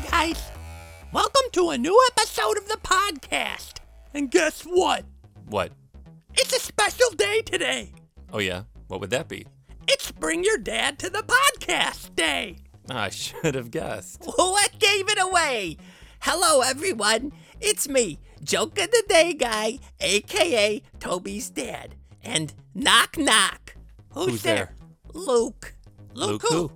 Hi, guys. Welcome to a new episode of the podcast. And guess what? What? It's a special day today. Oh, yeah? What would that be? It's Bring Your Dad to the Podcast Day. I should have guessed. What gave it away? Hello, everyone. It's me, Joke of the Day Guy, aka Toby's dad. And knock knock. Who's there? Luke. Luke who?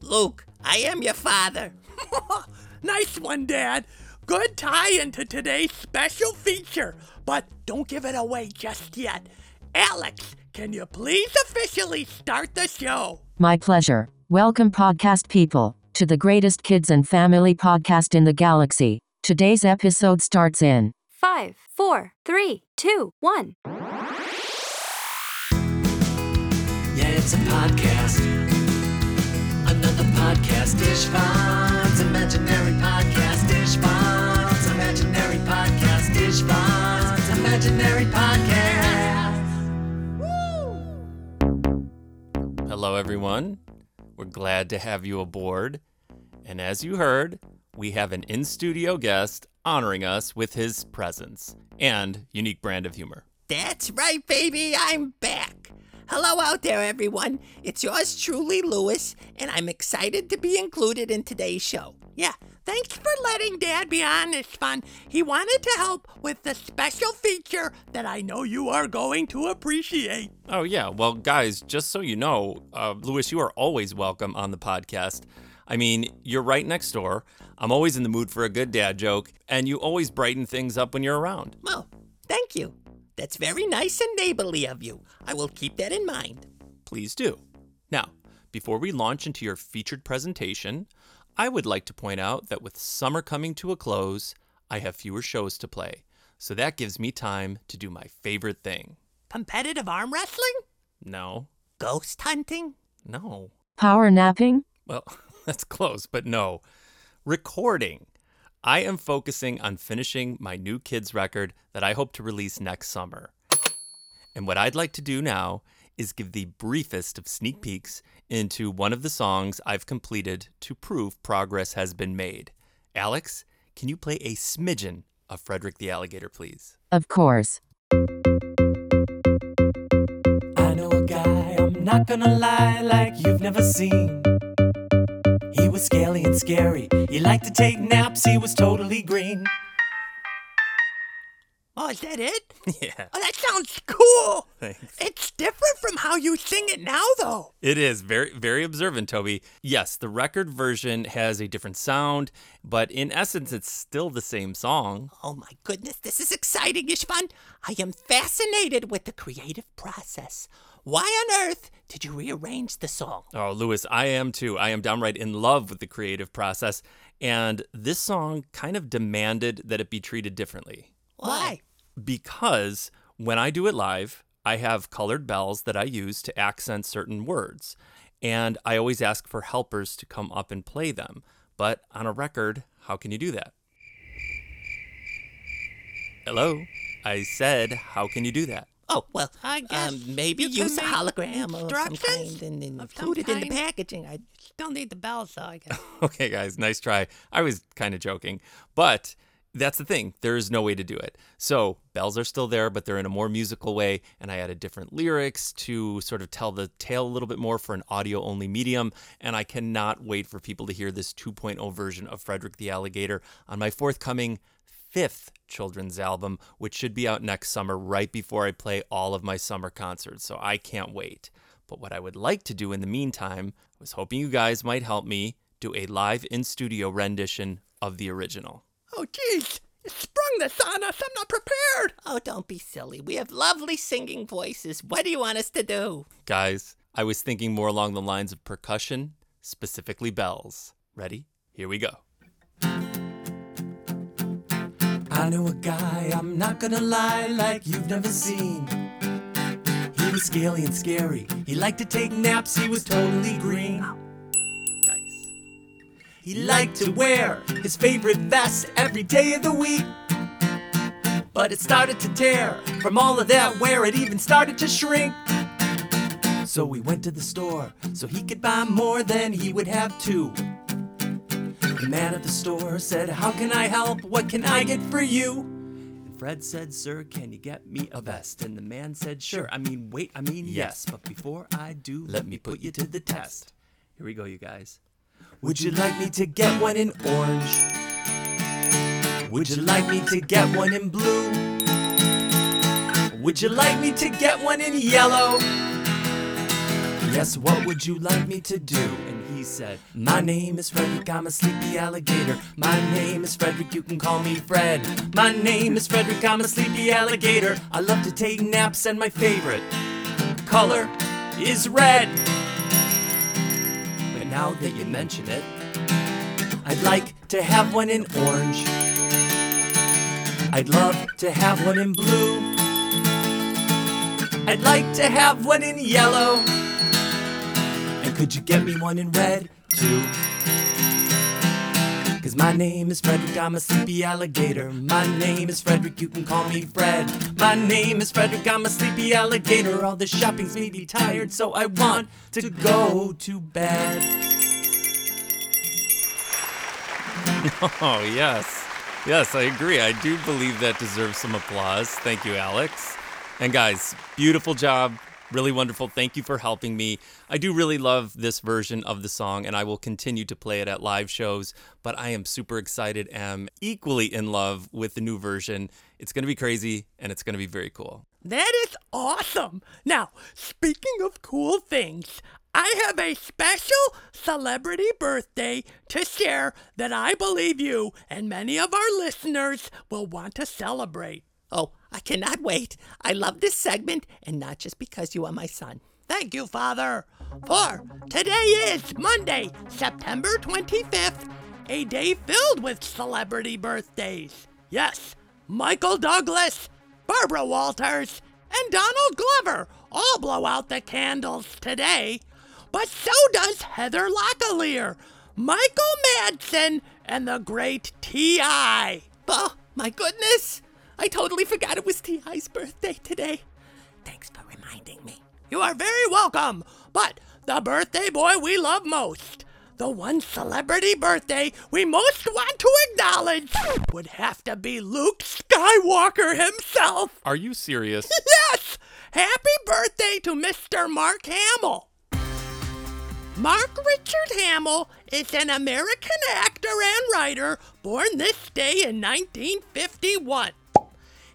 Luke, I am your father. nice one, Dad. Good tie into today's special feature, but don't give it away just yet. Alex, can you please officially start the show? My pleasure. Welcome, podcast people, to the greatest kids and family podcast in the galaxy. Today's episode starts in Five, four, three, two, one. Yeah, it's a podcast. Another podcast, Istvan's. Imaginary podcast, Istvan's. Imaginary podcast, Istvan's. Imaginary podcast. Hello, everyone. We're glad to have you aboard. And as you heard, we have an in studio guest honoring us with his presence and unique brand of humor. That's right, baby. I'm back. Hello out there, everyone. It's yours truly, Lewis, and I'm excited to be included in today's show. Yeah, thanks for letting Dad be on this fun. He wanted to help with the special feature that I know you are going to appreciate. Oh, yeah. Well, guys, just so you know, uh, Lewis, you are always welcome on the podcast. I mean, you're right next door. I'm always in the mood for a good dad joke, and you always brighten things up when you're around. Well, thank you. That's very nice and neighborly of you. I will keep that in mind. Please do. Now, before we launch into your featured presentation, I would like to point out that with summer coming to a close, I have fewer shows to play. So that gives me time to do my favorite thing. Competitive arm wrestling? No, Ghost hunting? no. Power Napping. Well, that's close, but no. Recording. I am focusing on finishing my new kids record that I hope to release next summer. And what I'd like to do now is give the briefest of sneak peeks into one of the songs I've completed to prove progress has been made. Alex, can you play a smidgen of Frederick the Alligator, please? Of course. I know a guy, I'm not gonna lie, like you've never seen. He was scaly and scary. He liked to take naps, he was totally green. Oh, is that it? yeah, Oh, that sounds cool. thanks. It's different from how you sing it now, though. It is very, very observant, Toby. Yes, the record version has a different sound, but in essence, it's still the same song. Oh my goodness, this is exciting, Istvan. I am fascinated with the creative process. Why on earth did you rearrange the song? Oh, Lewis, I am too. I am downright in love with the creative process, and this song kind of demanded that it be treated differently. Why? Because when I do it live, I have colored bells that I use to accent certain words, and I always ask for helpers to come up and play them. But on a record, how can you do that? Hello? I said, how can you do that? Oh, well, I guess um, maybe you use a hologram or some instructions kind and of include it in the packaging. I, Still need the bells, though, I guess. Okay, guys, nice try. I was kind of joking, but that's the thing. There is no way to do it. So, bells are still there, but they're in a more musical way, and I added different lyrics to sort of tell the tale a little bit more for an audio only medium. And I cannot wait for people to hear this 2.0 version of Frederick the Alligator on my forthcoming fifth children's album, which should be out next summer, right before I play all of my summer concerts. So, I can't wait. But what I would like to do in the meantime was hoping you guys might help me do a live in studio rendition of the original. Oh, jeez. You sprung this on us. I'm not prepared. oh, don't be silly. We have lovely singing voices. What do you want us to do? Guys, I was thinking more along the lines of percussion, specifically bells. Ready? Here we go. I know a guy, I'm not gonna lie, like you've never seen. He was scaly and scary. He liked to take naps, he was totally green. Nice. He liked to wear his favorite vest every day of the week. But it started to tear from all of that wear, it even started to shrink. So we went to the store so he could buy more than he would have to. The man at the store said, How can I help? What can I get for you? And Fred said, Sir, can you get me a vest? And the man said, Sure. I mean, wait, I mean, yes. But before I do, let me put you to the test. Here we go, you guys. Would you like me to get one in orange? Would you like me to get one in blue? Would you like me to get one in yellow? Yes, what would you like me to do? He said, My name is Frederick, I'm a sleepy alligator. My name is Frederick, you can call me Fred. My name is Frederick, I'm a sleepy alligator. I love to take naps, and my favorite color is red. But now that you mention it, I'd like to have one in orange. I'd love to have one in blue. I'd like to have one in yellow. Could you get me one in red too? Cause my name is Frederick, I'm a sleepy alligator. My name is Frederick, you can call me Fred. My name is Frederick, I'm a sleepy alligator. All the shopping's made me tired, so I want to go to bed. Oh, yes. Yes, I agree. I do believe that deserves some applause. Thank you, Alex. And guys, beautiful job. Really wonderful. Thank you for helping me. I do really love this version of the song, and I will continue to play it at live shows. But I am super excited, am equally in love with the new version. It's going to be crazy, and it's going to be very cool. That is awesome. Now, speaking of cool things, I have a special celebrity birthday to share that I believe you and many of our listeners will want to celebrate. Oh, I cannot wait. I love this segment, and not just because you are my son. Thank you, Father. For today is Monday, September 25th, a day filled with celebrity birthdays. Yes, Michael Douglas, Barbara Walters, and Donald Glover all blow out the candles today. But so does Heather Locklear, Michael Madsen, and the great T.I. Oh, my goodness. I totally forgot it was T.I.'s birthday today. Thanks for reminding me. You are very welcome. But the birthday boy we love most, the one celebrity birthday we most want to acknowledge, would have to be Luke Skywalker himself. Are you serious? Yes! Happy birthday to Mr. Mark Hamill. Mark Richard Hamill is an American actor and writer born this day in 1951.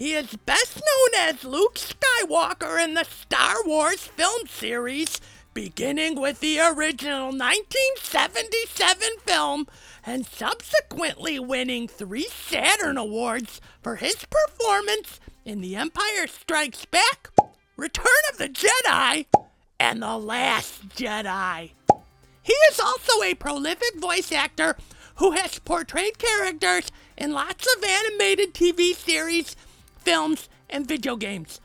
He is best known as Luke Skywalker in the Star Wars film series, beginning with the original 1977 film and subsequently winning three Saturn Awards for his performance in The Empire Strikes Back, Return of the Jedi, and The Last Jedi. He is also a prolific voice actor who has portrayed characters in lots of animated TV series, films, and video games.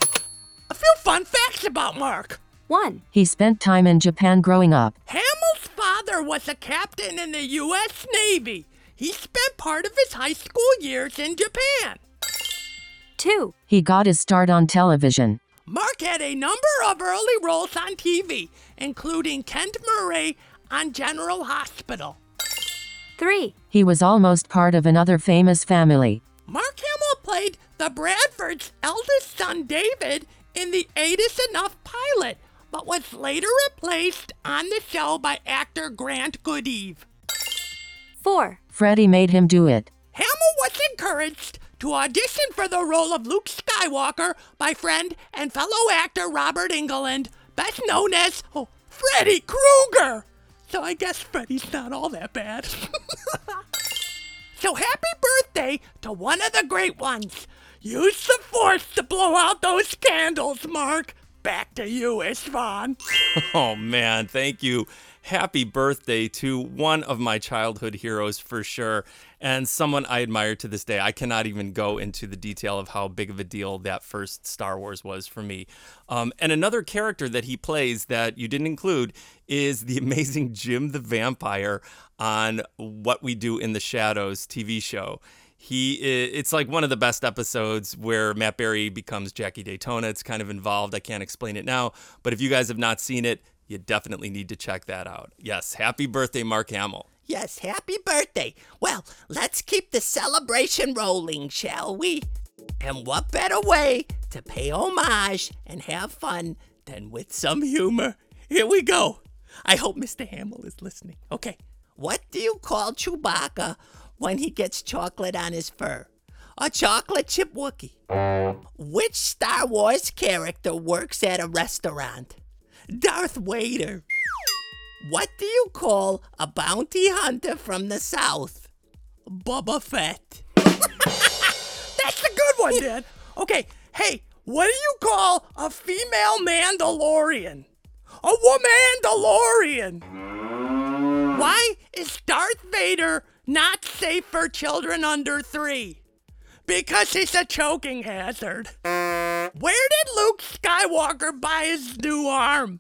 A few fun facts about Mark. 1, He spent time in Japan growing up. Hamill's father was a captain in the U.S. Navy. He spent part of his high school years in Japan. 2, He got his start on television. Mark had a number of early roles on TV, including Kent Murray on General Hospital. 3, He was almost part of another famous family. Mark Hamill played the Bradford's eldest son David in the Eight is Enough pilot, but was later replaced on the show by actor Grant Goodeve. 4, Freddie made him do it. Hamill was encouraged to audition for the role of Luke Skywalker by friend and fellow actor Robert Englund, best known as oh, Freddy Krueger. So I guess Freddy's not all that bad. so happy birthday to one of the great ones. Use the force to blow out those candles, Mark. Back to you, Istvan. Oh man, thank you. Happy birthday to one of my childhood heroes for sure, and someone I admire to this day. I cannot even go into the detail of how big of a deal that first Star Wars was for me. Um, and another character that he plays that you didn't include is the amazing Jim the Vampire on What We Do in the Shadows TV show he it's like one of the best episodes where Matt Berry becomes Jackie Daytona. It's kind of involved. I can't explain it now, but if you guys have not seen it, you definitely need to check that out. Yes, happy birthday, Mark Hamill. Yes, happy birthday. Well, let's keep the celebration rolling, shall we? And what better way to pay homage and have fun than with some humor? Here we go. I hope Mr. Hamill is listening. Okay. What do you call Chewbacca when he gets chocolate on his fur? A chocolate chip Wookie. Which Star Wars character works at a restaurant? Darth Vader. What do you call a bounty hunter from the South? Boba Fett. That's a good one, Dad. Okay, hey, what do you call a female Mandalorian? A woman Womandalorian. Why is Darth Vader not safe for children under three? Because he's a choking hazard. Where did Luke Skywalker buy his new arm?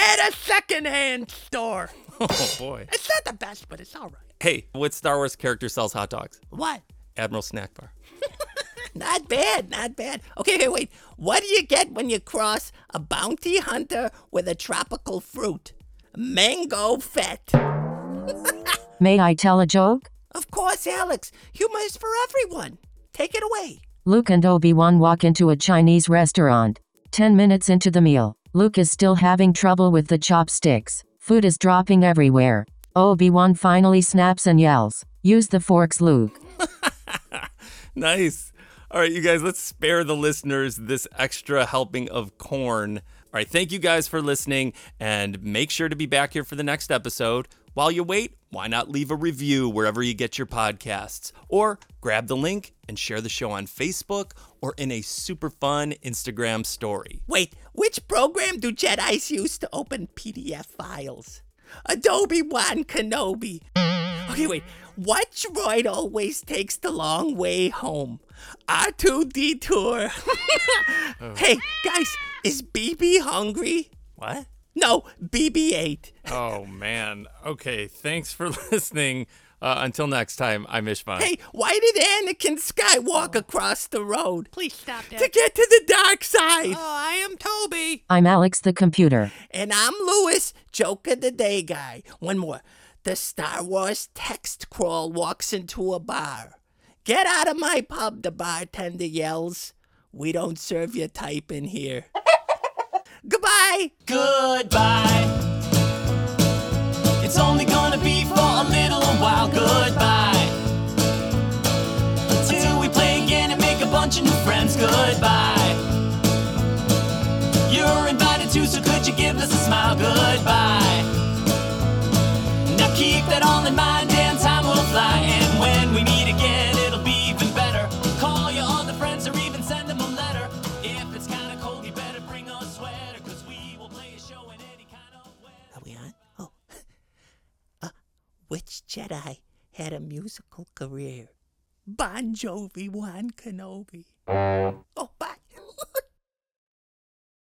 At a secondhand store. Oh boy. It's not the best, but it's all right. Hey, what Star Wars character sells hot dogs? What? Admiral Snack Bar. Not bad, not bad. Okay, okay, wait. What do you get when you cross a bounty hunter with a tropical fruit? Mango Fett. May I tell a joke? Of course, Alex. Humor is for everyone. Take it away. Luke and Obi Wan walk into a Chinese restaurant. Ten minutes into the meal, Luke is still having trouble with the chopsticks. Food is dropping everywhere. Obi Wan finally snaps and yells, Use the forks, Luke. Nice. All right, you guys, let's spare the listeners this extra helping of corn. All right, thank you guys for listening and make sure to be back here for the next episode. While you wait, why not leave a review wherever you get your podcasts? Or grab the link and share the show on Facebook or in a super fun Instagram story. Wait, which program do Jedi's use to open PDF files? Adobe One Kenobi. Okay, wait. What droid always takes the long way home? R2 Detour. Hey, guys, is BB hungry? What? No, BB 8. Oh, man. Okay, thanks for listening. Uh, until next time, I'm Istvan. Hey, why did Anakin Skywalk across the road? Please stop, To get to the dark side. Oh, I am Toby. I'm Alex the computer. And I'm Lewis, joke of the day guy. One more. The Star Wars text crawl walks into a bar. Get out of my pub, the bartender yells. We don't serve your type in here. Goodbye. Goodbye. It's only gonna be for a little while. Goodbye. Till we play again and make a bunch of new friends. Goodbye. You're invited too, so could you give us a smile? Goodbye. Now keep that all in mind, and Jedi had a musical career? Bon Jovi, Juan Kenobi. Oh,